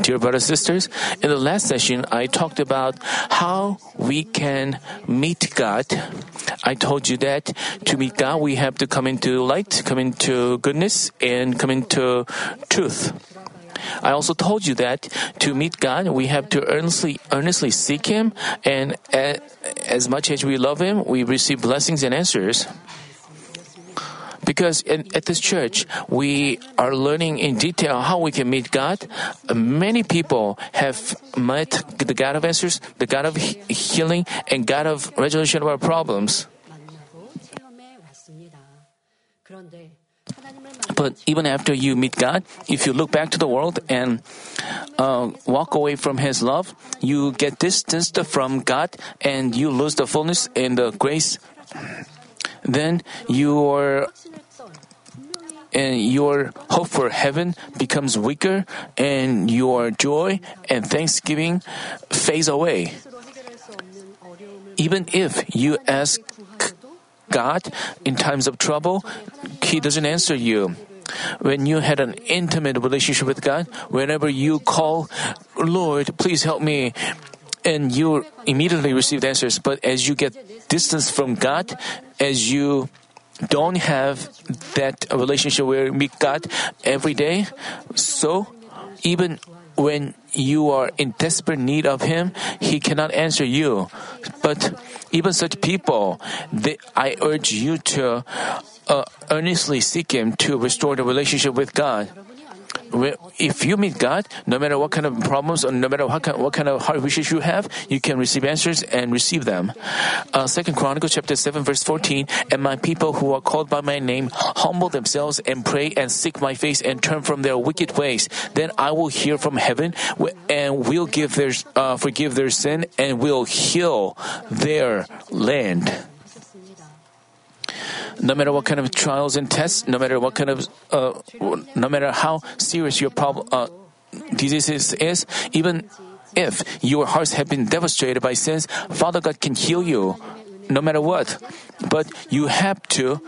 Dear brothers and sisters, in the last session, I talked about how we can meet God. I told you that to meet God, we have to come into light, come into goodness, and come into truth. I also told you that to meet God, we have to earnestly, earnestly seek Him, and as much as we love Him, we receive blessings and answers. Because in, at this church, we are learning in detail how we can meet God. Many people have met the God of answers, the God of healing, and God of resolution of our problems. But even after you meet God, if you look back to the world and uh, walk away from His love, you get distanced from God and you lose the fullness and the grace. Then your and your hope for heaven becomes weaker, and your joy and thanksgiving fades away. Even if you ask God in times of trouble, He doesn't answer you. When you had an intimate relationship with God, whenever you call, Lord, please help me, and you immediately receive answers. But as you get distance from God, as you don't have that relationship where you meet God every day, so even when you are in desperate need of Him, He cannot answer you. But even such people, they, I urge you to uh, earnestly seek Him to restore the relationship with God. If you meet God, no matter what kind of problems or no matter what kind, what kind of heart wishes you have, you can receive answers and receive them. Uh, Second Chronicles chapter 7 verse 14, and my people who are called by my name humble themselves and pray and seek my face and turn from their wicked ways. Then I will hear from heaven and will give their, uh, forgive their sin and will heal their land no matter what kind of trials and tests, no matter what kind of, uh, no matter how serious your problem, uh, disease is, even if your hearts have been devastated by sins, Father God can heal you, no matter what. But you have to,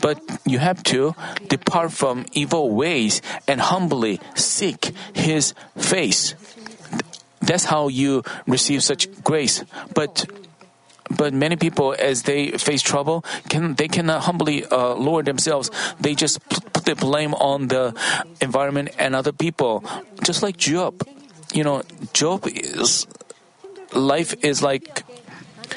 but you have to depart from evil ways and humbly seek His face. That's how you receive such grace. But but many people, as they face trouble, can they cannot humbly uh, lower themselves. They just put the blame on the environment and other people. Just like Job, you know, Job is life is like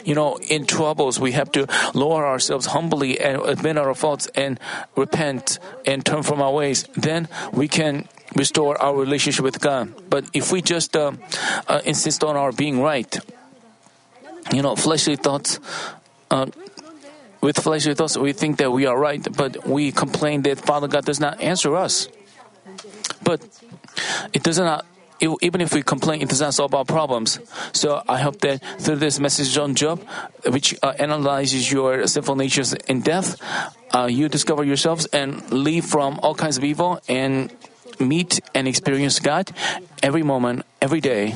you know, in troubles, we have to lower ourselves humbly and admit our faults and repent and turn from our ways. Then we can restore our relationship with God. But if we just uh, uh, insist on our being right, you know, fleshly thoughts. Uh, with fleshly thoughts, we think that we are right, but we complain that Father God does not answer us. But it does not. Even if we complain, it does not solve our problems. So I hope that through this message on Job, which uh, analyzes your sinful natures in death, uh, you discover yourselves and leave from all kinds of evil and meet and experience God every moment, every day.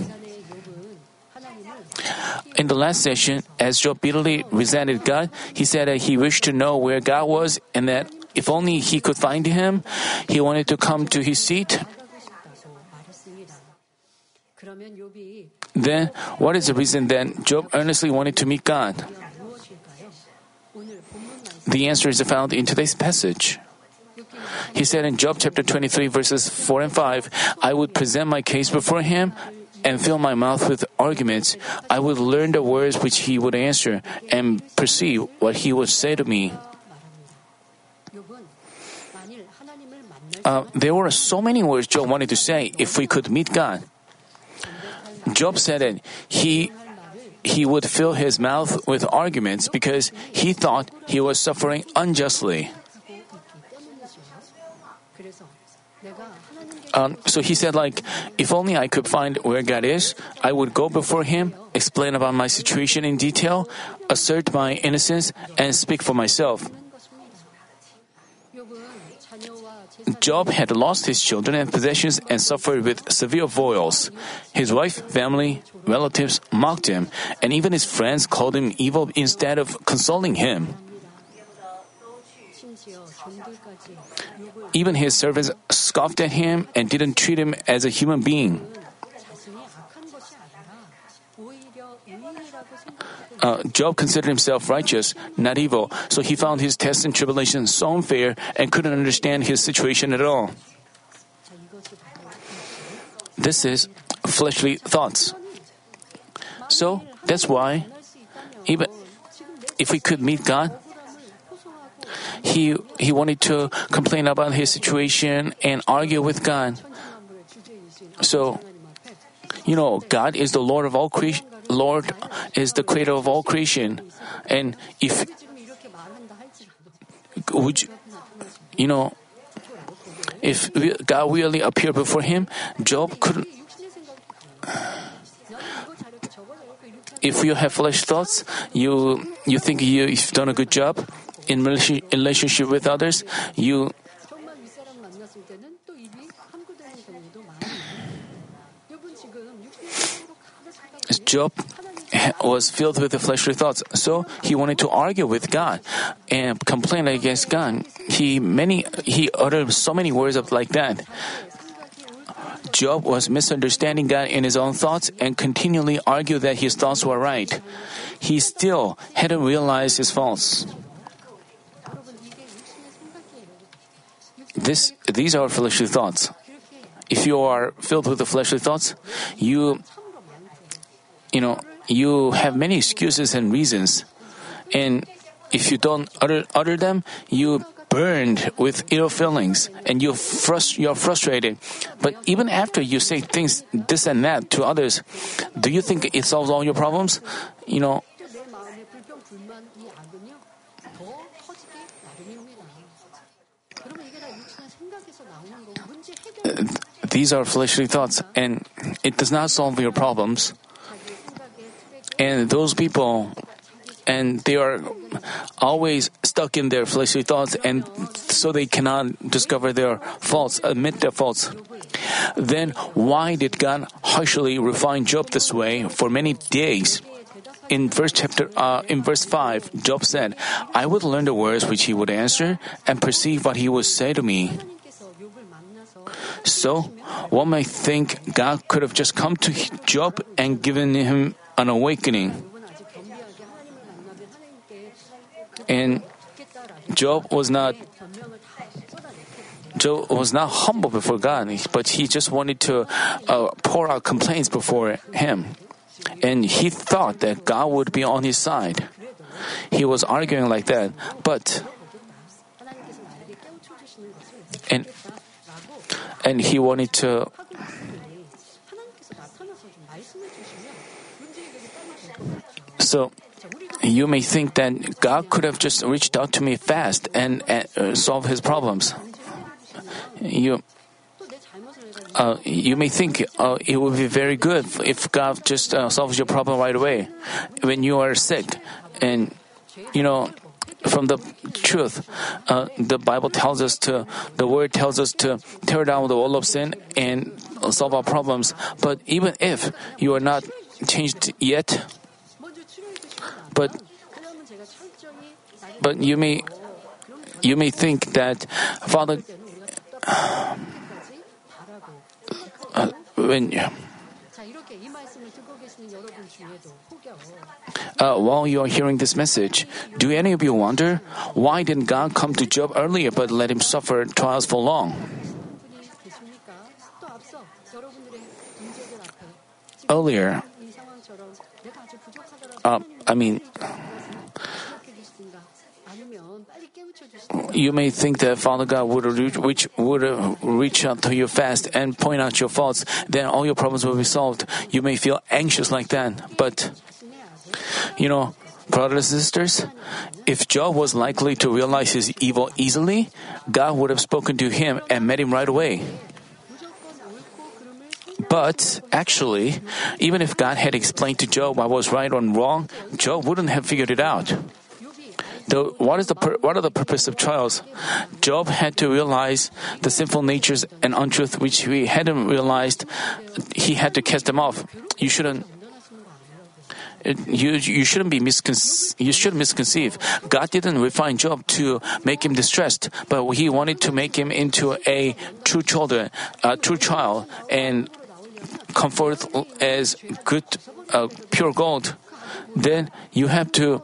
In the last session, as Job bitterly resented God, he said that he wished to know where God was and that if only he could find him, he wanted to come to his seat. Then, what is the reason that Job earnestly wanted to meet God? The answer is found in today's passage. He said in Job chapter 23, verses 4 and 5, I would present my case before him and fill my mouth with arguments, I would learn the words which he would answer and perceive what he would say to me. Uh, there were so many words Job wanted to say if we could meet God. Job said that he he would fill his mouth with arguments because he thought he was suffering unjustly. Um, so he said, like, if only I could find where God is, I would go before Him, explain about my situation in detail, assert my innocence, and speak for myself. Job had lost his children and possessions and suffered with severe boils. His wife, family, relatives mocked him, and even his friends called him evil instead of consoling him. Even his servants scoffed at him and didn't treat him as a human being. Uh, Job considered himself righteous, not evil, so he found his tests and tribulations so unfair and couldn't understand his situation at all. This is fleshly thoughts. So that's why, even if we could meet God, he he wanted to complain about his situation and argue with God. So, you know, God is the Lord of all creation. Lord is the creator of all creation, and if would you, you know, if God really appeared before him, Job couldn't. If you have flesh thoughts, you you think you, you've done a good job in relationship with others, you Job was filled with the fleshly thoughts, so he wanted to argue with God and complain against God. He many he uttered so many words of like that. Job was misunderstanding God in his own thoughts and continually argued that his thoughts were right. He still hadn't realized his faults. This, these are fleshly thoughts. If you are filled with the fleshly thoughts, you, you know, you have many excuses and reasons. And if you don't utter, utter them, you burned with ill feelings and you frust- you're frustrated. But even after you say things, this and that to others, do you think it solves all your problems? You know, these are fleshly thoughts and it does not solve your problems. And those people, and they are always stuck in their fleshly thoughts and so they cannot discover their faults, admit their faults. Then why did God harshly refine Job this way for many days? In verse chapter, uh, in verse five, Job said, "I would learn the words which he would answer and perceive what he would say to me." So, one might think God could have just come to Job and given him an awakening. And Job was not Job was not humble before God, but he just wanted to uh, pour out complaints before him. And he thought that God would be on his side. He was arguing like that, but and and he wanted to so you may think that God could have just reached out to me fast and, uh, solve his problems. You uh, you may think uh, it would be very good if God just uh, solves your problem right away when you are sick. And, you know, from the truth. Uh, the Bible tells us to, the Word tells us to tear down the wall of sin and solve our problems. But even if you are not changed yet, but but you may you may think that Father uh, when uh, while you are hearing this message, do any of you wonder why didn't God come to Job earlier but let him suffer trials for long? Earlier, uh, I mean, you may think that Father God would reach, would reach out to you fast and point out your faults, then all your problems will be solved. You may feel anxious like that, but you know, brothers and sisters, if Job was likely to realize his evil easily, God would have spoken to him and met him right away. But actually, even if God had explained to Job what was right or wrong, Job wouldn't have figured it out. The, what is the what are the purpose of trials? Job had to realize the sinful natures and untruth which he hadn't realized. He had to cast them off. You shouldn't you you shouldn't be misconce- you should misconceive. God didn't refine Job to make him distressed, but He wanted to make him into a true children, a true child, and comfort as good, uh, pure gold. Then you have to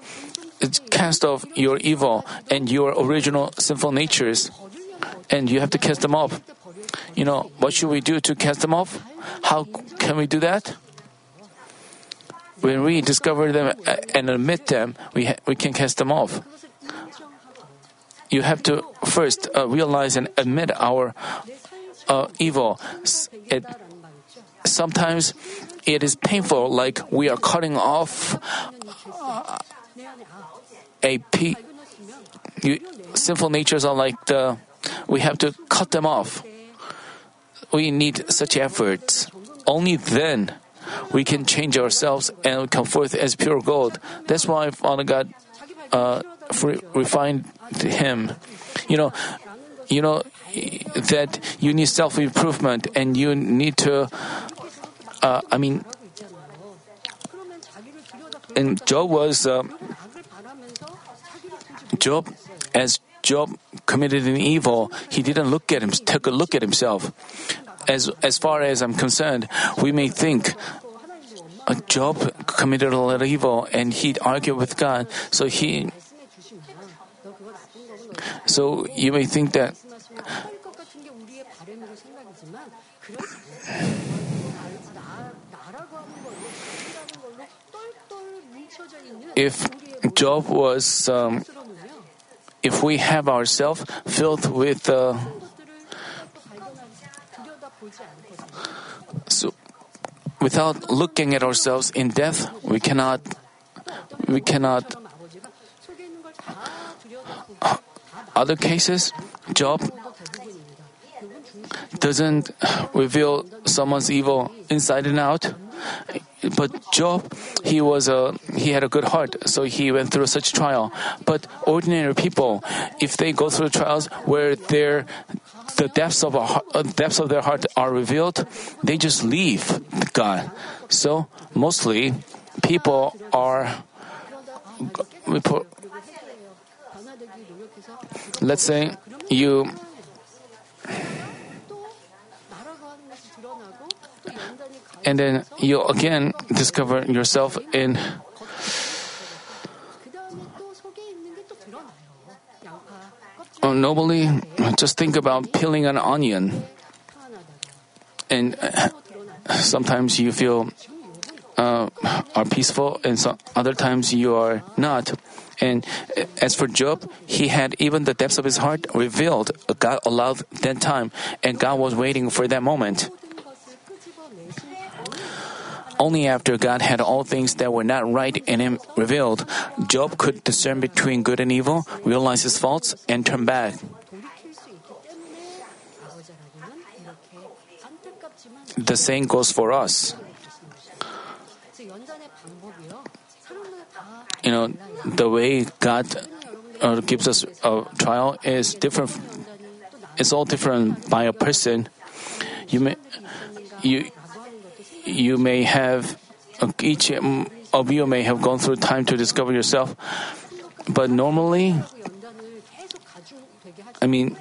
cast off your evil and your original sinful natures, and you have to cast them off. You know, what should we do to cast them off? How can we do that? When we discover them uh, and admit them, we, ha- we can cast them off. You have to first uh, realize and admit our uh, evil. It, sometimes it is painful, like we are cutting off uh, a pe- you, sinful natures are like the we have to cut them off. We need such efforts. Only then we can change ourselves and come forth as pure gold. That's why Father God uh, refined him. You know, you know that you need self improvement and you need to. Uh, I mean, and Job was uh, Job as Job committed an evil. He didn't look at him, take a look at himself as, as far as I'm concerned, we may think Job committed a lot of evil and he argued with God, so he. So you may think that. If Job was, um, if we have ourselves filled with. Uh, without looking at ourselves in depth, we cannot, we cannot. Other cases, Job doesn't reveal someone's evil inside and out. But Job, he was a he had a good heart, so he went through such trial. But ordinary people, if they go through trials where their the depths of, our, uh, depths of their heart are revealed, they just leave God. So mostly people are. Let's say you. And then you again discover yourself in Oh, normally, just think about peeling an onion. And uh, sometimes you feel uh, are peaceful, and so other times you are not. And uh, as for Job, he had even the depths of his heart revealed. God allowed that time, and God was waiting for that moment. Only after God had all things that were not right in him revealed, Job could discern between good and evil, realize his faults, and turn back. The same goes for us. You know, the way God uh, gives us a trial is different. It's all different by a person. You may, you you may have, each of you may have gone through time to discover yourself. But normally, I mean,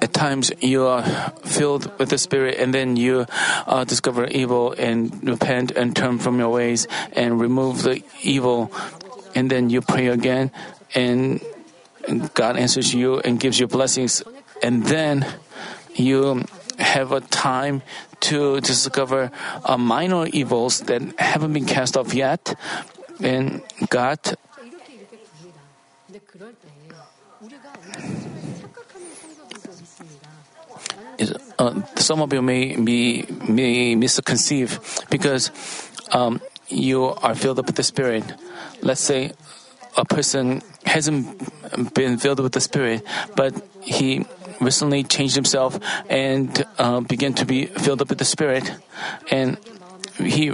at times you are filled with the Spirit and then you uh, discover evil and repent and turn from your ways and remove the evil. And then you pray again and, and God answers you and gives you blessings. And then you have a time to discover uh, minor evils that haven't been cast off yet, and God. Uh, some of you may be may misconceive because um, you are filled up with the Spirit. Let's say a person hasn't been filled with the Spirit, but he recently changed himself and uh, began to be filled up with the Spirit, and he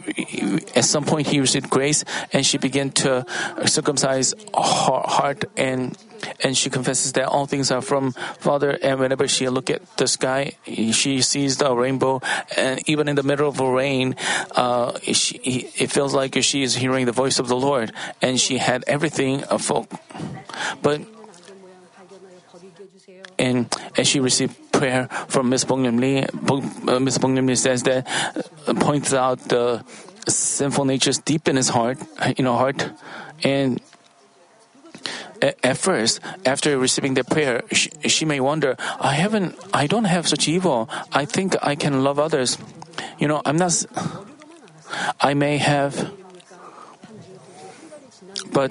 at some point he received grace and she began to circumcise her heart and and she confesses that all things are from Father. And whenever she look at the sky, she sees the rainbow, and even in the middle of a rain, uh, she, it feels like she is hearing the voice of the Lord, and she had everything. Full. But and as she received prayer from Ms. Bong Lee, uh, Ms. Bong Lee says that uh, points out the sinful natures deep in his heart, in her heart, and at first, after receiving the prayer, she, she, may wonder, I haven't, I don't have such evil. I think I can love others. You know, I'm not, I may have, but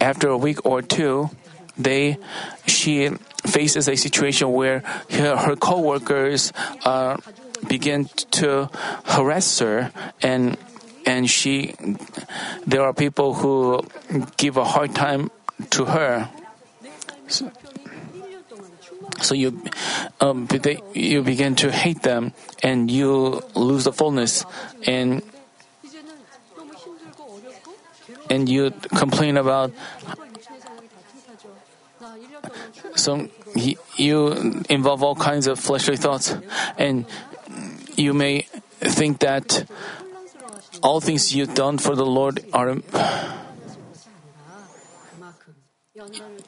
after a week or two, they, she faces a situation where her, her co-workers uh, begin to harass her and and she there are people who give a hard time to her. So, so you um, they, you begin to hate them and you lose the fullness and and you complain about so you involve all kinds of fleshly thoughts, and you may think that all things you've done for the Lord are.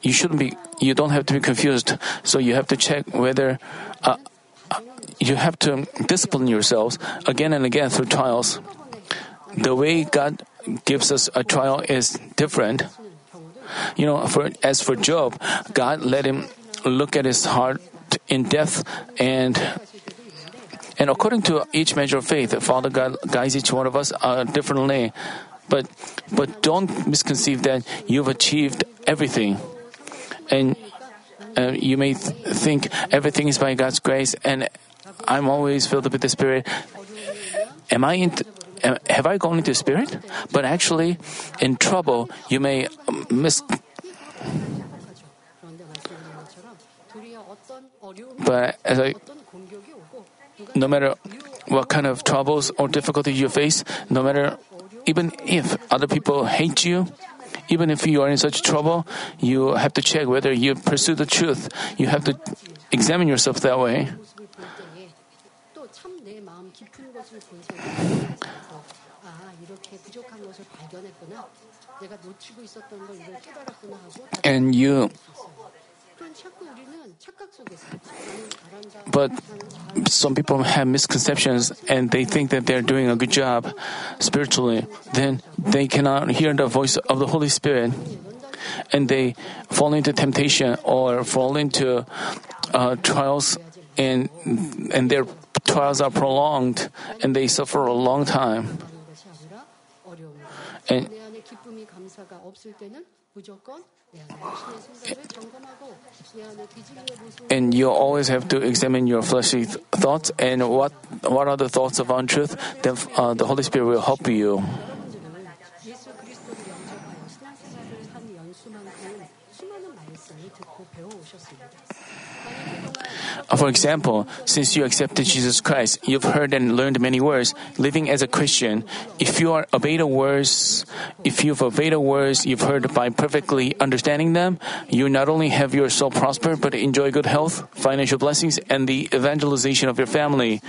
You shouldn't be. You don't have to be confused. So you have to check whether. Uh, you have to discipline yourselves again and again through trials. The way God gives us a trial is different. You know, for as for Job, God let him look at his heart in depth and and according to each measure of faith, the Father God guides each one of us uh, differently. But but don't misconceive that you've achieved everything, and uh, you may th- think everything is by God's grace, and I'm always filled up with the Spirit. Am I in? Have I gone into Spirit? But actually, in trouble, you may um, miss But as I, no matter what kind of troubles or difficulty you face, no matter even if other people hate you, even if you are in such trouble, you have to check whether you pursue the truth. You have to examine yourself that way. And you but some people have misconceptions and they think that they're doing a good job spiritually. Then they cannot hear the voice of the Holy Spirit and they fall into temptation or fall into uh, trials and and their trials are prolonged and they suffer a long time. And and you always have to examine your fleshly th- thoughts and what what are the thoughts of untruth. Then uh, the Holy Spirit will help you. For example, since you accepted Jesus Christ, you've heard and learned many words. Living as a Christian, if you are obeyed the words, if you've obeyed the words you've heard by perfectly understanding them, you not only have your soul prosper, but enjoy good health, financial blessings, and the evangelization of your family.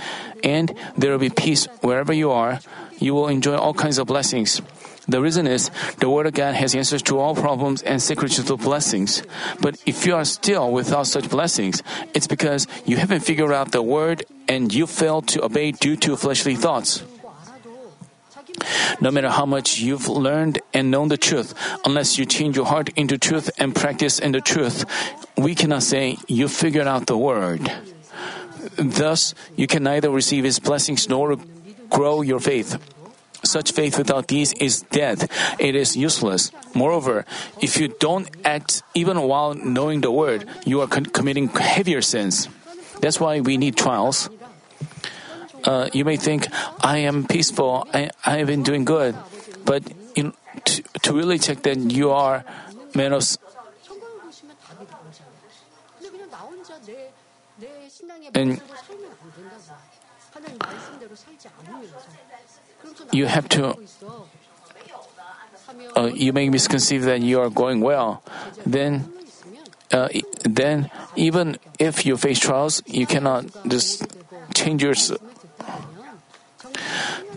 And there will be peace wherever you are. You will enjoy all kinds of blessings. The reason is the Word of God has answers to all problems and secrets to blessings. But if you are still without such blessings, it's because you haven't figured out the Word and you fail to obey due to fleshly thoughts. No matter how much you've learned and known the truth, unless you change your heart into truth and practice in the truth, we cannot say you figured out the Word. Thus, you can neither receive His blessings nor grow your faith. Such faith without deeds is dead. It is useless. Moreover, if you don't act even while knowing the word, you are con- committing heavier sins. That's why we need trials. Uh, you may think, I am peaceful, I, I have been doing good. But in, to, to really check that you are man of and you have to uh, you may misconceive that you are going well, then uh, then even if you face trials, you cannot just change your.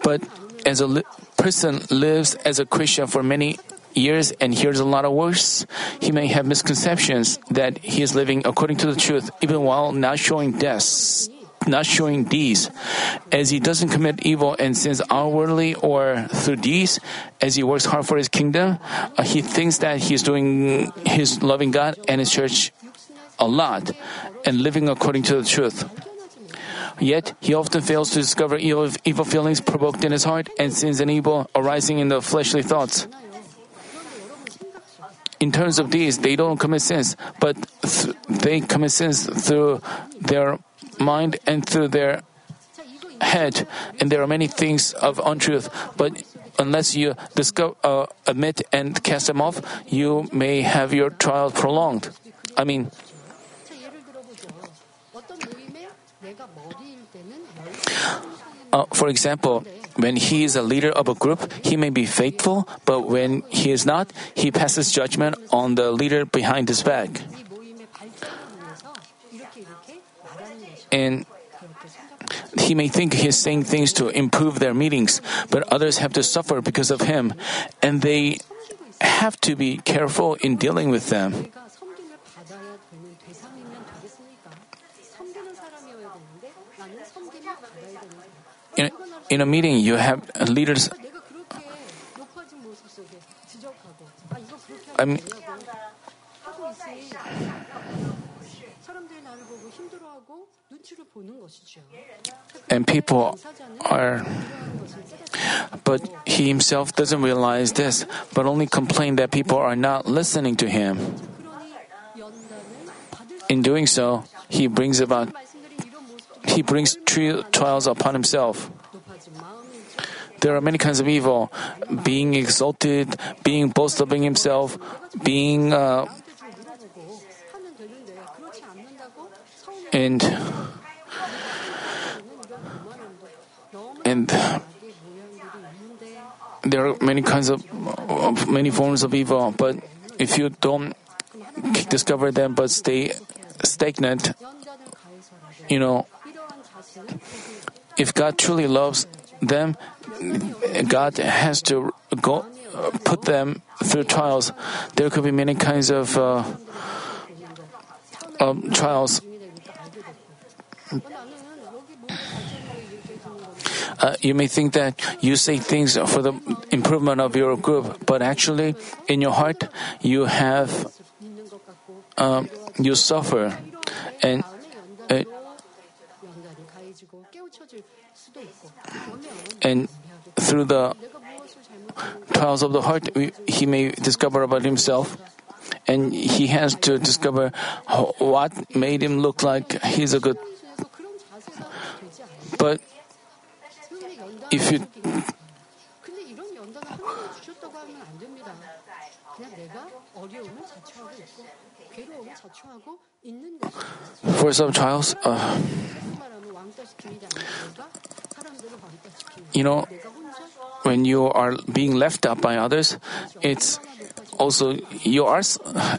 But as a li- person lives as a Christian for many years and hears a lot of words, he may have misconceptions that he is living according to the truth, even while not showing deaths, not showing deeds. As he doesn't commit evil and sins outwardly or through deeds, as he works hard for his kingdom, uh, he thinks that he's doing his loving God and his church a lot and living according to the truth. Yet, he often fails to discover evil, evil feelings provoked in his heart and sins and evil arising in the fleshly thoughts. In terms of these, they don't commit sins, but th- they commit sins through their mind and through their head, and there are many things of untruth. But unless you discover, uh, admit and cast them off, you may have your trial prolonged. I mean, uh, for example, when he is a leader of a group, he may be faithful, but when he is not, he passes judgment on the leader behind his back. and he may think he's saying things to improve their meetings, but others have to suffer because of him, and they have to be careful in dealing with them. In, in a meeting, you have leaders. I mean, And people are. But he himself doesn't realize this, but only complain that people are not listening to him. In doing so, he brings about he brings trials upon himself. There are many kinds of evil being exalted, being boasting himself, being. Uh, and And there are many kinds of, of many forms of evil, but if you don't discover them but stay stagnant, you know, if God truly loves them, God has to go put them through trials. There could be many kinds of, uh, of trials. Uh, you may think that you say things for the improvement of your group, but actually, in your heart, you have um, you suffer, and uh, and through the trials of the heart, he may discover about himself and he has to discover what made him look like he's a good. But if you for some trials, uh, you know, when you are being left out by others, it's also you are.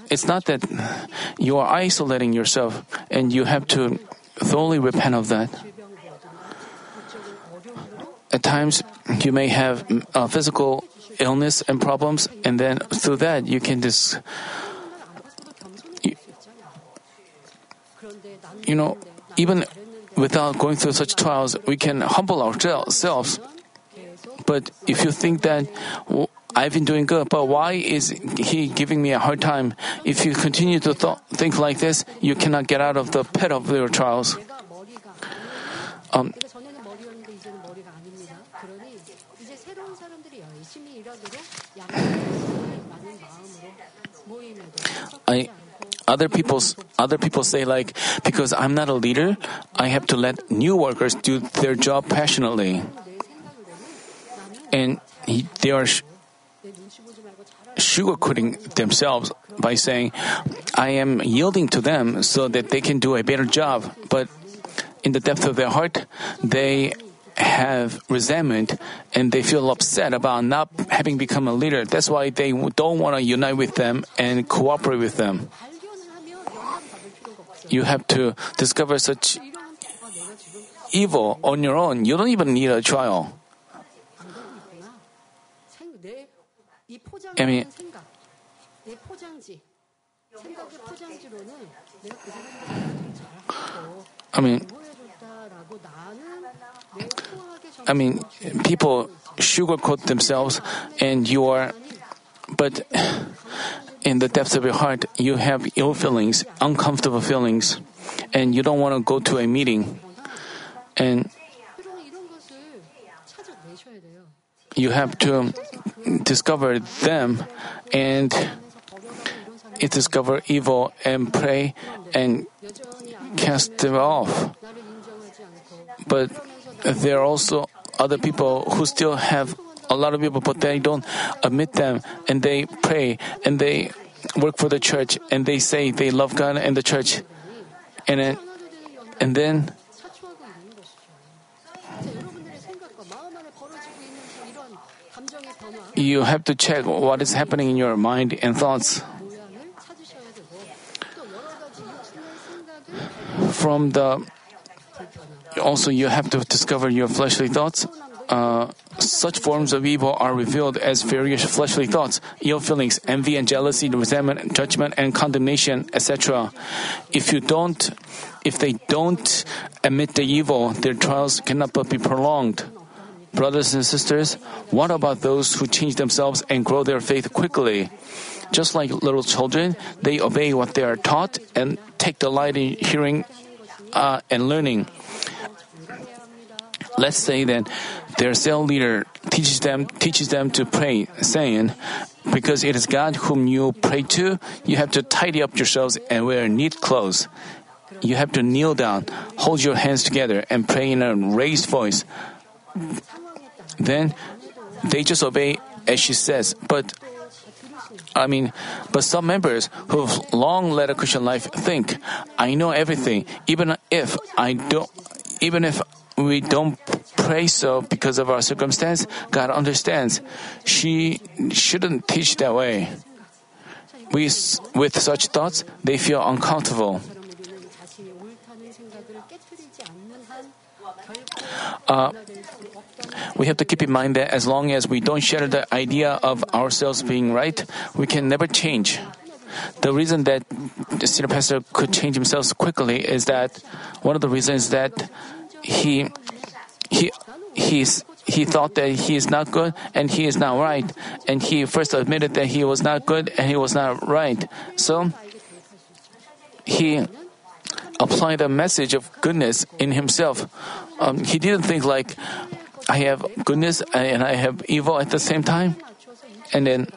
It's not that you are isolating yourself, and you have to thoroughly repent of that at times you may have uh, physical illness and problems, and then through that you can just, you, you know, even without going through such trials, we can humble ourselves. But if you think that well, I've been doing good, but why is he giving me a hard time? If you continue to th- think like this, you cannot get out of the pit of your trials. Um, I other people's other people say like because I'm not a leader, I have to let new workers do their job passionately. And he, they are sh- sugarcoating themselves by saying, "I am yielding to them so that they can do a better job." But in the depth of their heart, they have resentment and they feel upset about not having become a leader. That's why they don't want to unite with them and cooperate with them. You have to discover such evil on your own. You don't even need a trial. I mean, I mean, I mean, people sugarcoat themselves, and you are, but in the depths of your heart, you have ill feelings, uncomfortable feelings, and you don't want to go to a meeting. And you have to discover them and discover evil and pray and cast them off. But there are also other people who still have a lot of people, but they don't admit them, and they pray, and they work for the church, and they say they love God and the church, and then, and then. You have to check what is happening in your mind and thoughts. From the also you have to discover your fleshly thoughts. Uh, such forms of evil are revealed as various fleshly thoughts, ill feelings, envy and jealousy, resentment, judgment and condemnation, etc. If you don't, if they don't admit the evil, their trials cannot but be prolonged. Brothers and sisters, what about those who change themselves and grow their faith quickly? Just like little children, they obey what they are taught and take delight in hearing uh, and learning. Let's say that their cell leader teaches them teaches them to pray, saying, "Because it is God whom you pray to, you have to tidy up yourselves and wear neat clothes. You have to kneel down, hold your hands together, and pray in a raised voice." Then they just obey as she says. But I mean, but some members who've long led a Christian life think, I know everything, even if I don't, even if we don't pray so because of our circumstance, God understands. She shouldn't teach that way. We, with such thoughts, they feel uncomfortable. Uh, we have to keep in mind that as long as we don't share the idea of ourselves being right, we can never change. The reason that the senior pastor could change himself quickly is that one of the reasons that he he he's he thought that he is not good and he is not right. And he first admitted that he was not good and he was not right. So he applied the message of goodness in himself. Um, he didn't think like i have goodness and i have evil at the same time. And then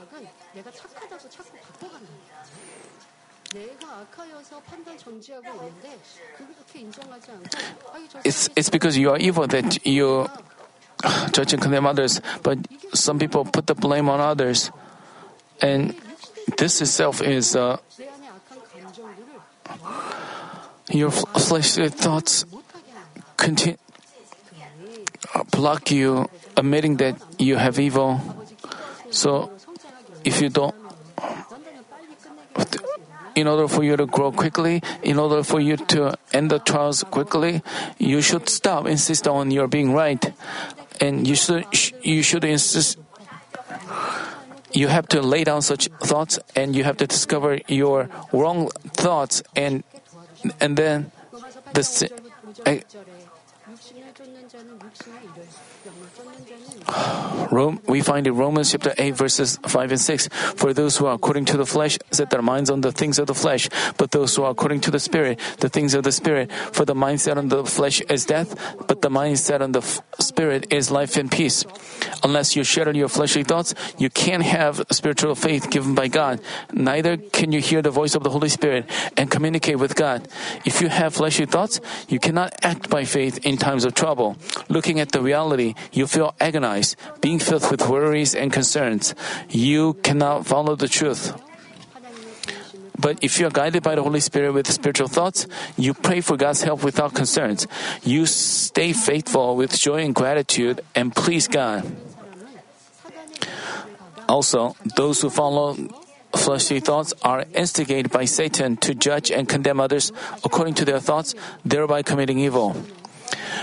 it's, it's because you are evil that you judge and condemn others, but some people put the blame on others. And this itself is uh, your fleshly thoughts continue, uh, block you admitting that you have evil. So if you don't in order for you to grow quickly, in order for you to end the trials quickly, you should stop insist on your being right, and you should you should insist. You have to lay down such thoughts, and you have to discover your wrong thoughts, and and then the. I, eh, Rome, we find in Romans chapter 8 verses 5 and 6, for those who are according to the flesh set their minds on the things of the flesh, but those who are according to the spirit, the things of the spirit. For the mind set on the flesh is death, but the mind set on the f- spirit is life and peace. Unless you shatter your fleshly thoughts, you can't have spiritual faith given by God. Neither can you hear the voice of the Holy Spirit and communicate with God. If you have fleshly thoughts, you cannot act by faith in times of trouble. Looking at the reality, you feel agonized, being filled with worries and concerns. You cannot follow the truth. But if you are guided by the Holy Spirit with spiritual thoughts, you pray for God's help without concerns. You stay faithful with joy and gratitude and please God. Also, those who follow fleshly thoughts are instigated by Satan to judge and condemn others according to their thoughts, thereby committing evil.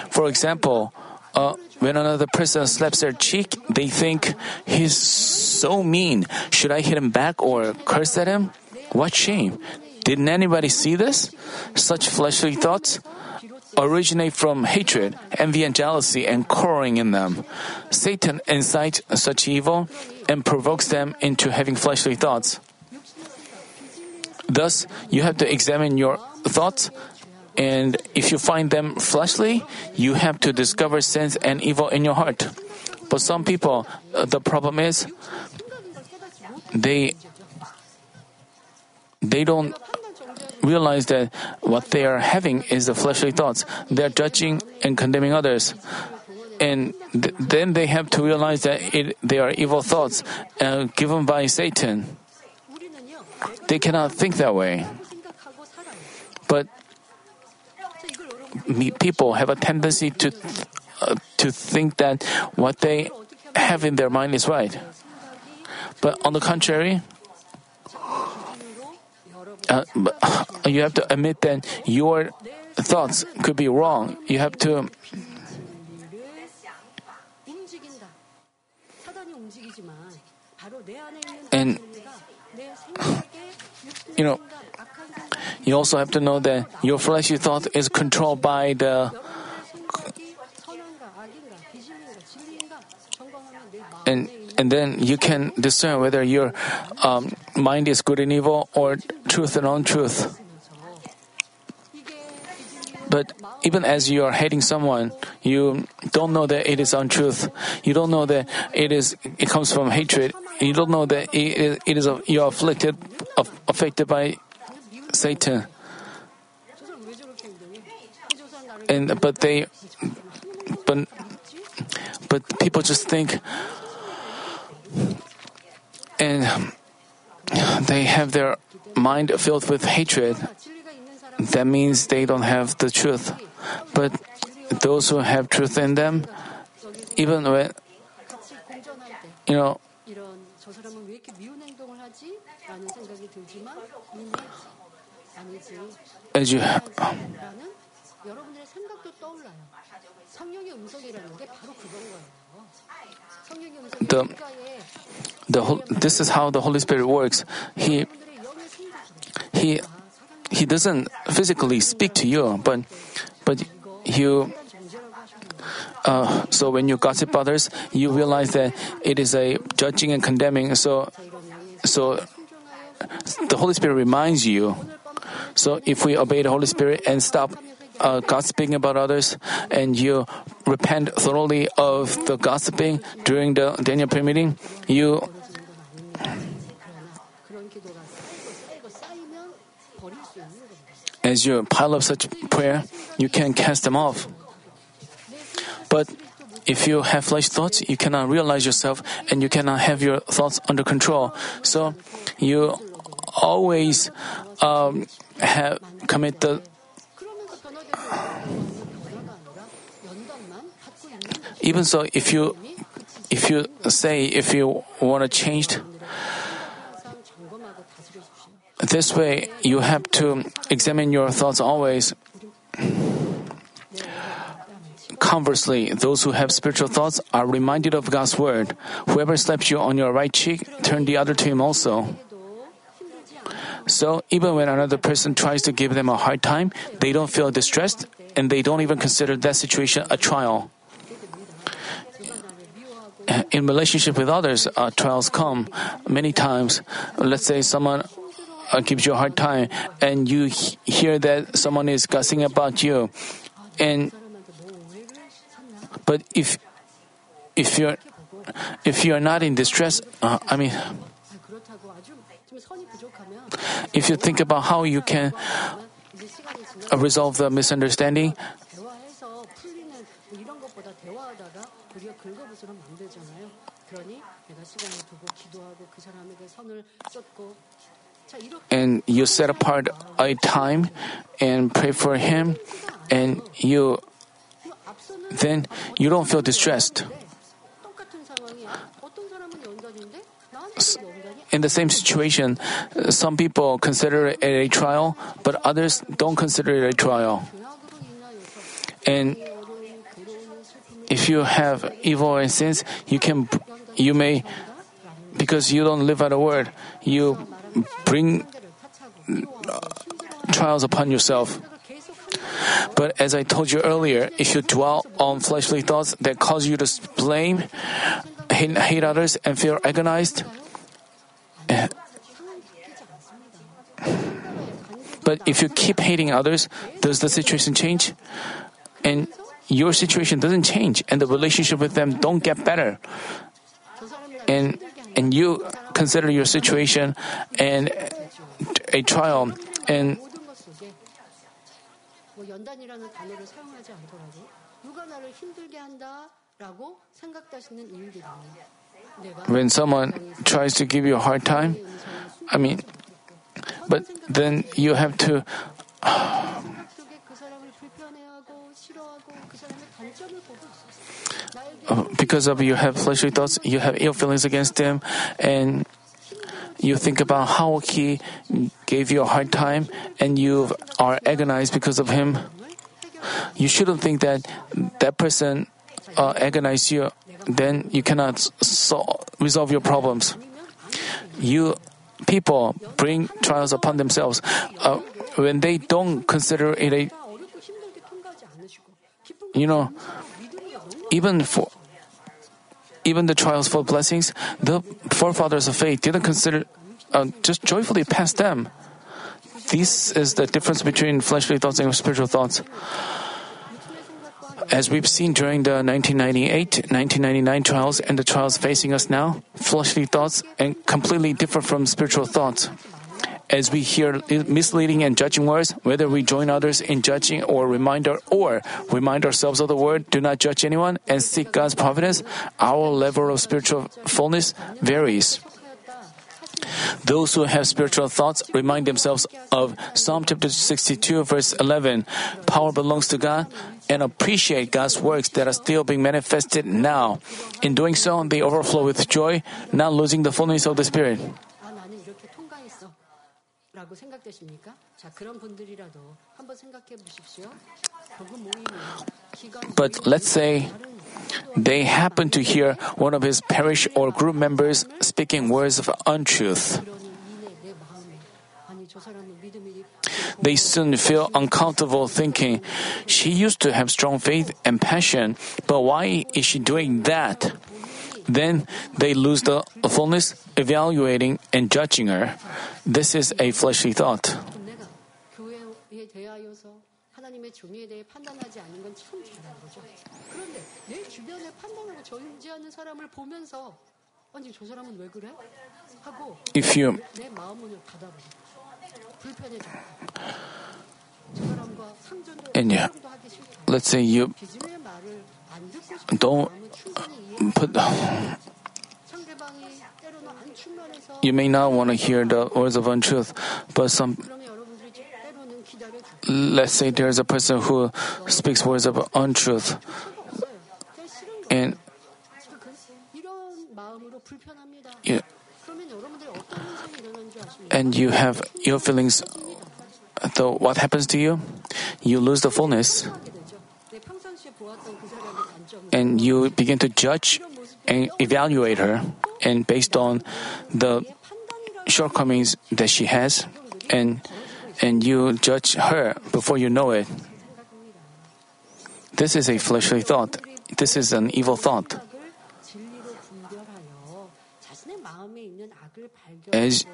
For example, uh, when another person slaps their cheek, they think he's so mean. Should I hit him back or curse at him? What shame! Didn't anybody see this? Such fleshly thoughts originate from hatred, envy, and jealousy and quarreling in them. Satan incites such evil and provokes them into having fleshly thoughts. Thus, you have to examine your thoughts, and if you find them fleshly, you have to discover sins and evil in your heart. But some people, uh, the problem is, they they don't realize that what they are having is the fleshly thoughts. They are judging and condemning others. And th- then they have to realize that it, they are evil thoughts uh, given by Satan. They cannot think that way. But people have a tendency to uh, to think that what they have in their mind is right. But on the contrary, uh, you have to admit that your thoughts could be wrong. You have to. And you know, you also have to know that your fleshly thought is controlled by the and and then you can discern whether your um, mind is good and evil or truth and untruth. But even as you are hating someone, you don't know that it is untruth. You don't know that it is it comes from hatred. You don't know that it, it is you are afflicted affected by Satan. And but they but but people just think and they have their mind filled with hatred, that means they don't have the truth. But those who have truth in them, even when, you know, as you the the this is how the Holy Spirit works. He he he doesn't physically speak to you, but but you. Uh, so when you gossip others, you realize that it is a judging and condemning. So so the Holy Spirit reminds you. So if we obey the Holy Spirit and stop uh, gossiping about others and you repent thoroughly of the gossiping during the Daniel prayer meeting, you as you pile up such prayer, you can cast them off. But if you have flesh thoughts, you cannot realize yourself and you cannot have your thoughts under control. So you always um, have commit the even so if you if you say if you want to change this way you have to examine your thoughts always Conversely, those who have spiritual thoughts are reminded of God's word. Whoever slaps you on your right cheek, turn the other to him also. So, even when another person tries to give them a hard time, they don't feel distressed and they don't even consider that situation a trial. In relationship with others, uh, trials come many times. Let's say someone uh, gives you a hard time and you he- hear that someone is gossiping about you. And but if if you're if you're not in distress, uh, I mean, if you think about how you can uh, resolve the misunderstanding, and you set apart a time and pray for him, and you then you don't feel distressed in the same situation, uh, some people consider it a trial, but others don't consider it a trial. And if you have evil and sins, you can, you may, because you don't live by the word, you bring uh, trials upon yourself. But as I told you earlier, if you dwell on fleshly thoughts that cause you to blame, hate, hate others, and feel agonized, eh, but if you keep hating others, does the situation change? And your situation doesn't change, and the relationship with them don't get better. 저 사람이랑 And and you consider your situation and a trial, and 모든 것 속에 뭐 연단이라는 단어를 사용하지 않더라도 누가 나를 힘들게 한다 when someone tries to give you a hard time, I mean, but then you have to. Uh, because of you have fleshly thoughts, you have ill feelings against them, and you think about how he gave you a hard time and you are agonized because of him. You shouldn't think that that person uh, agonize you, then you cannot solve, resolve your problems. You people bring trials upon themselves uh, when they don't consider it a. You know, even for even the trials for blessings, the forefathers of faith didn't consider, uh, just joyfully pass them. This is the difference between fleshly thoughts and spiritual thoughts. As we've seen during the 1998, 1999 trials and the trials facing us now, fleshly thoughts and completely differ from spiritual thoughts. As we hear misleading and judging words, whether we join others in judging or remind our, or remind ourselves of the word, do not judge anyone and seek God's providence, our level of spiritual fullness varies. Those who have spiritual thoughts remind themselves of Psalm chapter 62 verse 11. Power belongs to God and appreciate God's works that are still being manifested now. In doing so, they overflow with joy, not losing the fullness of the Spirit. But let's say they happen to hear one of his parish or group members speaking words of untruth. they soon feel uncomfortable thinking, she used to have strong faith and passion, but why is she doing that? Then they lose the fullness evaluating and judging her. This is a fleshly thought. If you and yeah, let's say you don't put. You may not want to hear the words of untruth, but some. Let's say there's a person who speaks words of untruth, and. Yeah, and you have your feelings, so what happens to you? You lose the fullness. And you begin to judge and evaluate her, and based on the shortcomings that she has, and and you judge her before you know it. This is a fleshly thought. This is an evil thought. As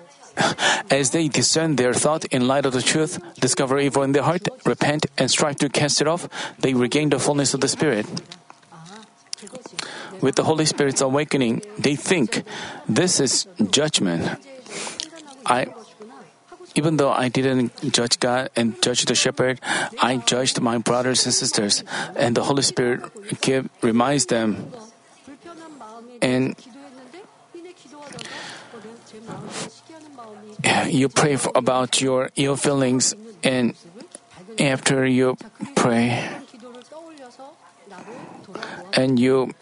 as they discern their thought in light of the truth, discover evil in their heart, repent, and strive to cast it off, they regain the fullness of the Spirit. With the Holy Spirit's awakening, they think, This is judgment. I, even though I didn't judge God and judge the shepherd, I judged my brothers and sisters, and the Holy Spirit give, reminds them. And you pray about your ill feelings and after you pray. And you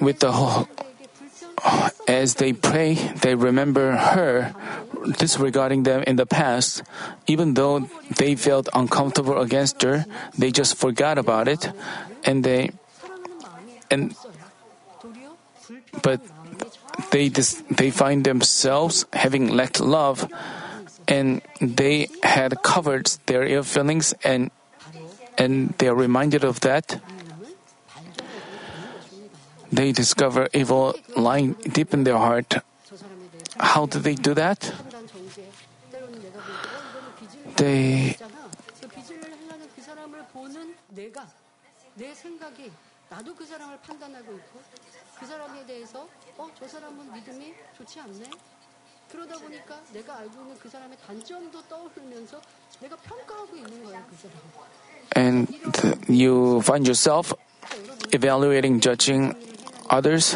with the whole as they pray they remember her disregarding them in the past. Even though they felt uncomfortable against her they just forgot about it. And they and but they dis, they find themselves having lacked love, and they had covered their ill feelings, and and they are reminded of that. They discover evil lying deep in their heart. How do they do that? They 그 사람을 판단하고 있고 그 사람에 대해서 어 저 사람은 믿음이 좋지 않네. 그러다 보니까 내가 알고 있는 그 사람의 단점도 떠오르면서 내가 평가하고 있는 거야 그 사람. And you find yourself evaluating, judging others.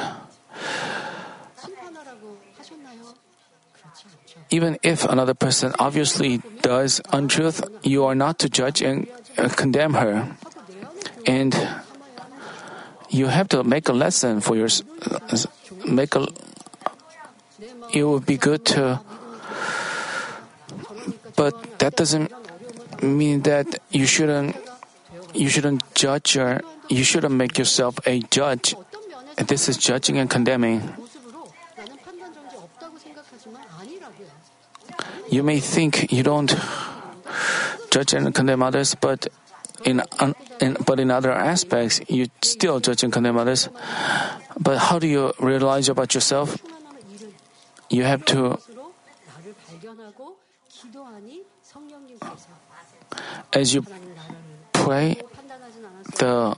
심판하라고 하셨나요? 그렇지 않죠. Even if another person obviously does untruth, you are not to judge and uh, condemn her. 하고 내 안에 And you have to make a lesson for your make a it would be good to but that doesn't mean that you shouldn't you shouldn't judge or you shouldn't make yourself a judge. This is judging and condemning. You may think you don't judge and condemn others but in, in, but in other aspects, you still judge and condemn others. But how do you realize about yourself? You have to. As you pray, the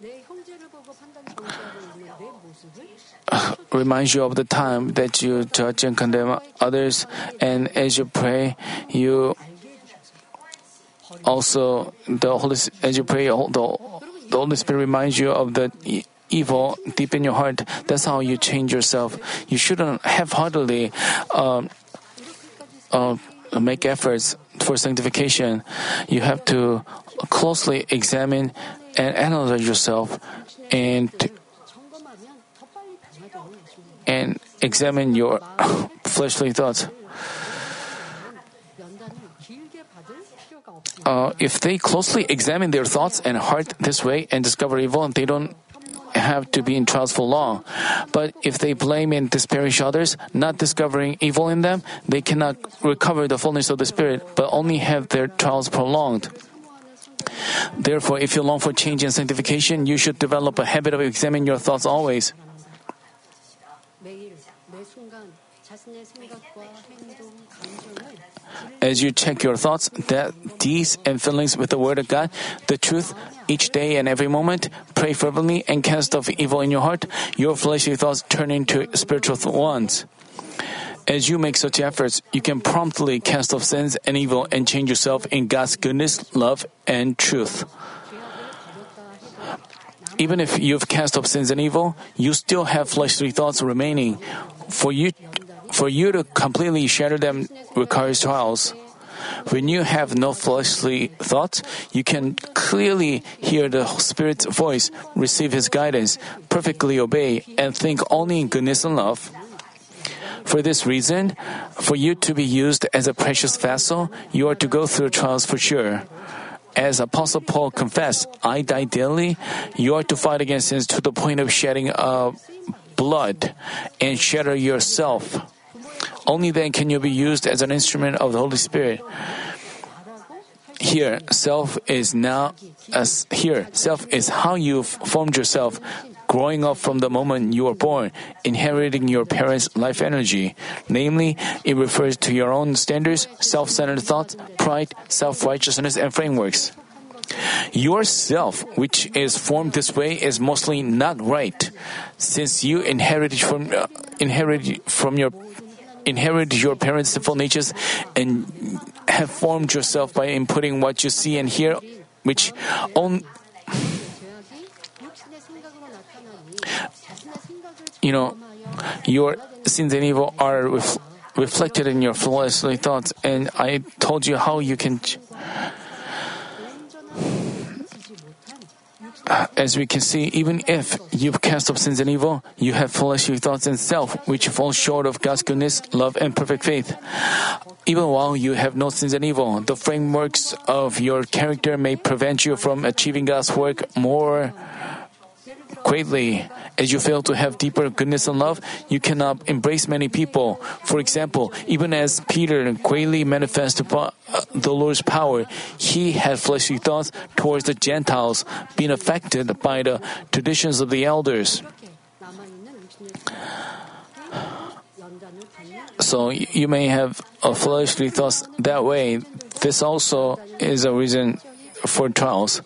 reminds you of the time that you judge and condemn others, and as you pray, you also, the Holy, as you pray, the, the Holy Spirit reminds you of the evil deep in your heart. That's how you change yourself. You shouldn't half-heartedly uh, uh, make efforts for sanctification. You have to closely examine and analyze yourself and and examine your fleshly thoughts. Uh, if they closely examine their thoughts and heart this way and discover evil, they don't have to be in trials for long. But if they blame and disparage others, not discovering evil in them, they cannot recover the fullness of the Spirit, but only have their trials prolonged. Therefore, if you long for change and sanctification, you should develop a habit of examining your thoughts always. As you check your thoughts, that deeds and feelings with the Word of God, the truth, each day and every moment, pray fervently and cast off evil in your heart, your fleshly thoughts turn into spiritual ones. As you make such efforts, you can promptly cast off sins and evil and change yourself in God's goodness, love, and truth. Even if you've cast off sins and evil, you still have fleshly thoughts remaining. For you, for you to completely shatter them requires trials. When you have no fleshly thoughts, you can clearly hear the Spirit's voice, receive His guidance, perfectly obey, and think only in goodness and love. For this reason, for you to be used as a precious vessel, you are to go through trials for sure. As Apostle Paul confessed, I die daily, you are to fight against sins to the point of shedding of blood and shatter yourself. Only then can you be used as an instrument of the Holy Spirit. Here, self is now as here, self is how you formed yourself, growing up from the moment you were born, inheriting your parents' life energy. Namely, it refers to your own standards, self-centered thoughts, pride, self-righteousness, and frameworks. Yourself, which is formed this way, is mostly not right, since you inherited from uh, inherited from your inherit your parents' sinful natures and have formed yourself by inputting what you see and hear, which on you know your sins and evil are ref, reflected in your fleshly thoughts. And I told you how you can. Ch- Uh, as we can see, even if you've cast off sins and evil, you have fleshly thoughts and self, which fall short of God's goodness, love, and perfect faith. Even while you have no sins and evil, the frameworks of your character may prevent you from achieving God's work more greatly. As you fail to have deeper goodness and love, you cannot embrace many people. For example, even as Peter greatly manifested uh, the Lord's power, he had fleshly thoughts towards the Gentiles, being affected by the traditions of the elders. So you may have a fleshly thoughts that way. This also is a reason for trials.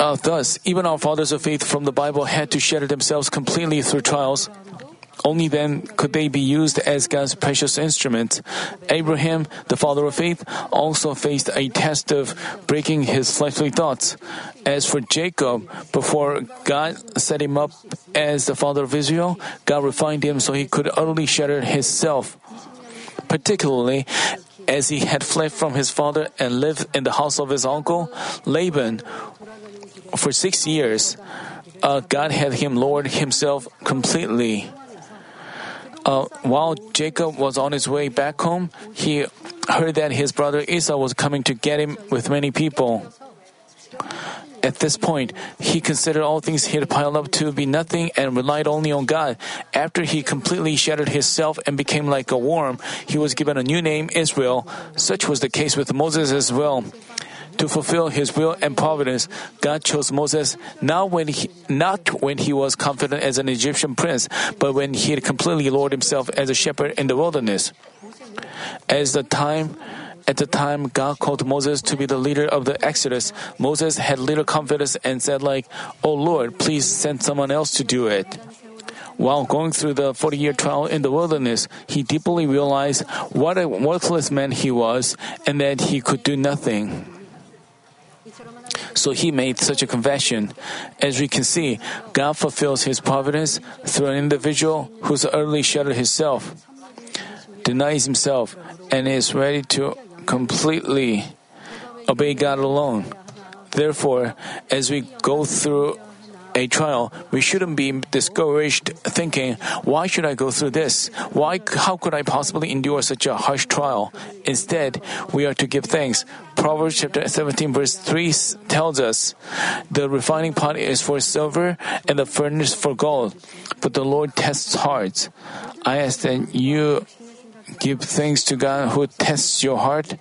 Uh, thus, even our fathers of faith from the Bible had to shatter themselves completely through trials. Only then could they be used as God's precious instrument. Abraham, the father of faith, also faced a test of breaking his fleshly thoughts. As for Jacob, before God set him up as the father of Israel, God refined him so he could utterly shatter himself. Particularly, as he had fled from his father and lived in the house of his uncle, Laban, for six years, uh, God had him lord himself completely. Uh, while Jacob was on his way back home, he heard that his brother Esau was coming to get him with many people. At this point, he considered all things he had piled up to be nothing and relied only on God. After he completely shattered himself and became like a worm, he was given a new name, Israel. Such was the case with Moses as well to fulfill his will and providence, God chose Moses not when he, not when he was confident as an Egyptian prince, but when he had completely lowered himself as a shepherd in the wilderness. As the time at the time God called Moses to be the leader of the Exodus, Moses had little confidence and said like, "Oh Lord, please send someone else to do it." While going through the 40 year trial in the wilderness, he deeply realized what a worthless man he was and that he could do nothing. So he made such a confession. As we can see, God fulfills his providence through an individual who's utterly shattered himself, denies himself, and is ready to completely obey God alone. Therefore, as we go through a trial, we shouldn't be discouraged thinking, why should I go through this? Why, how could I possibly endure such a harsh trial? Instead, we are to give thanks. Proverbs chapter 17 verse 3 tells us, the refining pot is for silver and the furnace for gold, but the Lord tests hearts. I ask that you give thanks to God who tests your heart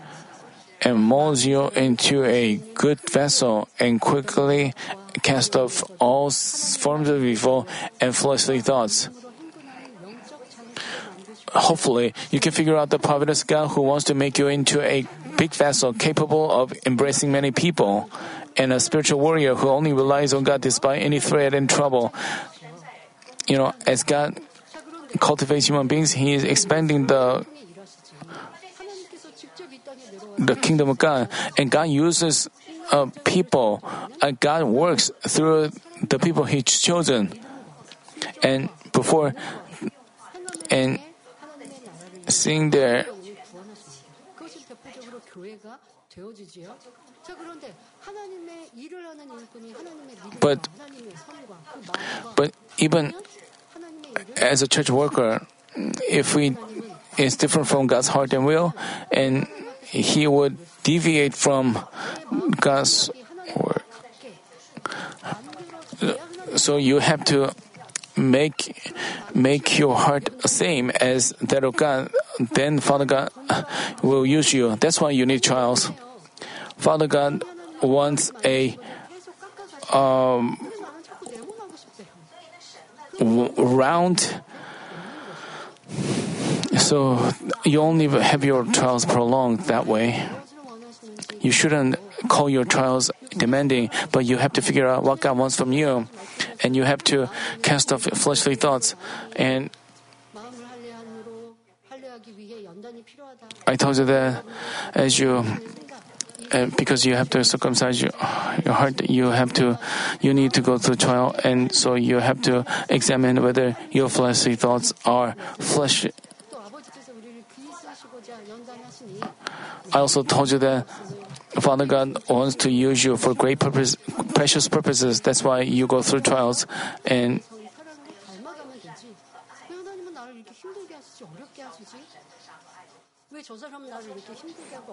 and molds you into a good vessel and quickly cast off all forms of evil and fleshly thoughts. Hopefully, you can figure out the providence God who wants to make you into a big vessel capable of embracing many people, and a spiritual warrior who only relies on God despite any threat and trouble. You know, as God cultivates human beings, He is expanding the the kingdom of God, and God uses uh, people. Uh, God works through the people He's chosen, and before and seeing their but but even as a church worker, if we is different from God's heart and will, and he would deviate from God's work. So you have to make make your heart same as that of God. Then Father God will use you. That's why you need trials. Father God wants a um, round so you only have your trials prolonged that way. You shouldn't call your trials demanding, but you have to figure out what God wants from you. And you have to cast off fleshly thoughts. And I told you that as you uh, because you have to circumcise your, your, heart, you have to, you need to go through trial, and so you have to examine whether your fleshly thoughts are flesh. I also told you that Father God wants to use you for great purpose, precious purposes. That's why you go through trials and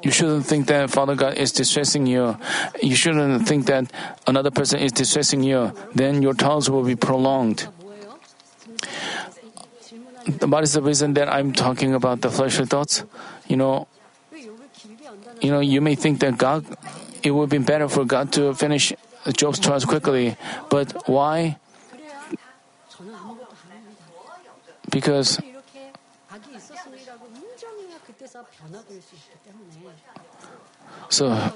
you shouldn't think that Father God is distressing you. You shouldn't think that another person is distressing you. Then your trials will be prolonged. What is the reason that I'm talking about the fleshly thoughts? You know, you know, you may think that God, it would be better for God to finish Job's trials quickly, but why? Because so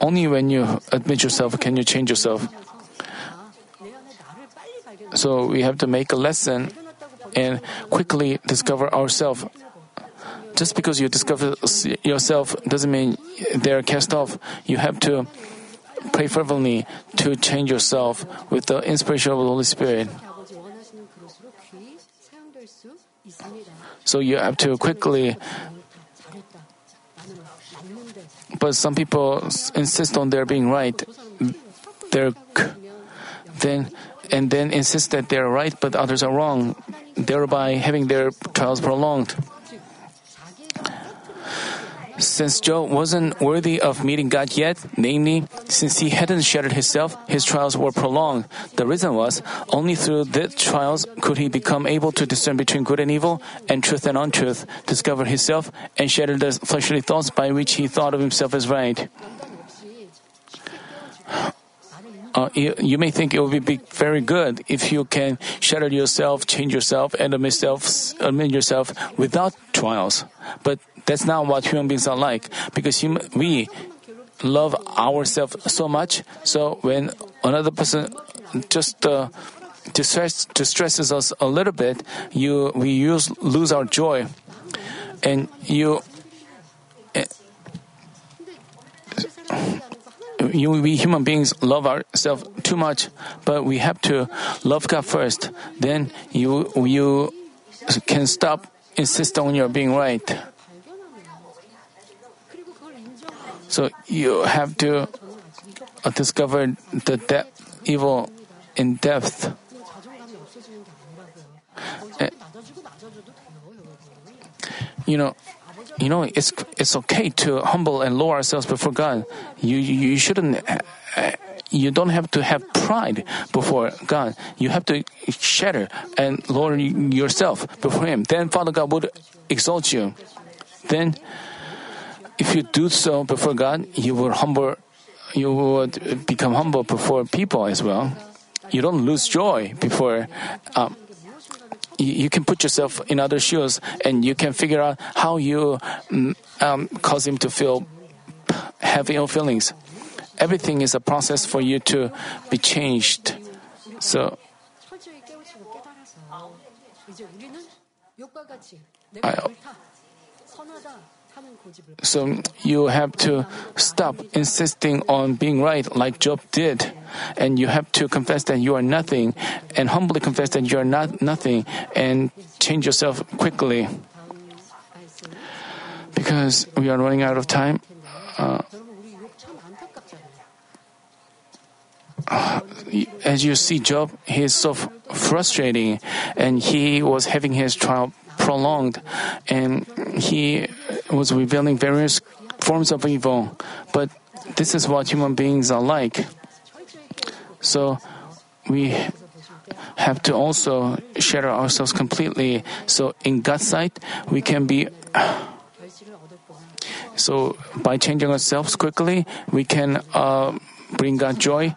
only when you admit yourself can you change yourself. So we have to make a lesson and quickly discover ourselves just because you discover yourself doesn't mean they're cast off. You have to pray fervently to change yourself with the inspiration of the Holy Spirit. So you have to quickly. But some people insist on their being right. They're then and then insist that they're right, but others are wrong, thereby having their trials prolonged. Since Job wasn't worthy of meeting God yet, namely, since he hadn't shattered himself, his trials were prolonged. The reason was, only through the trials could he become able to discern between good and evil, and truth and untruth, discover himself, and shatter the fleshly thoughts by which he thought of himself as right. Uh, you, you may think it would be very good if you can shatter yourself, change yourself, and admit, self, admit yourself without trials. But that's not what human beings are like because we love ourselves so much. So when another person just uh, distress, distresses us a little bit, you we use, lose our joy, and you we human beings love ourselves too much, but we have to love God first. Then you you can stop insisting on your being right. So you have to uh, discover the de- evil in depth. Eh, you know, you know it's it's okay to humble and lower ourselves before God. You you shouldn't. uh, You don't have to have pride before God. You have to shatter and lower yourself before Him. Then Father God would exalt you. Then, if you do so before God, you will humble. You would become humble before people as well. You don't lose joy before. Um, you, you can put yourself in other shoes and you can figure out how you mm, um, cause him to feel have ill feelings. Everything is a process for you to be changed. So 철 so you have to stop insisting on being right like Job did. And you have to confess that you are nothing and humbly confess that you are not nothing and change yourself quickly. Because we are running out of time. Uh, as you see Job, he is so frustrating and he was having his trial prolonged and he was revealing various forms of evil. But this is what human beings are like. So we have to also share ourselves completely. So in God's sight, we can be. So by changing ourselves quickly, we can uh, bring God joy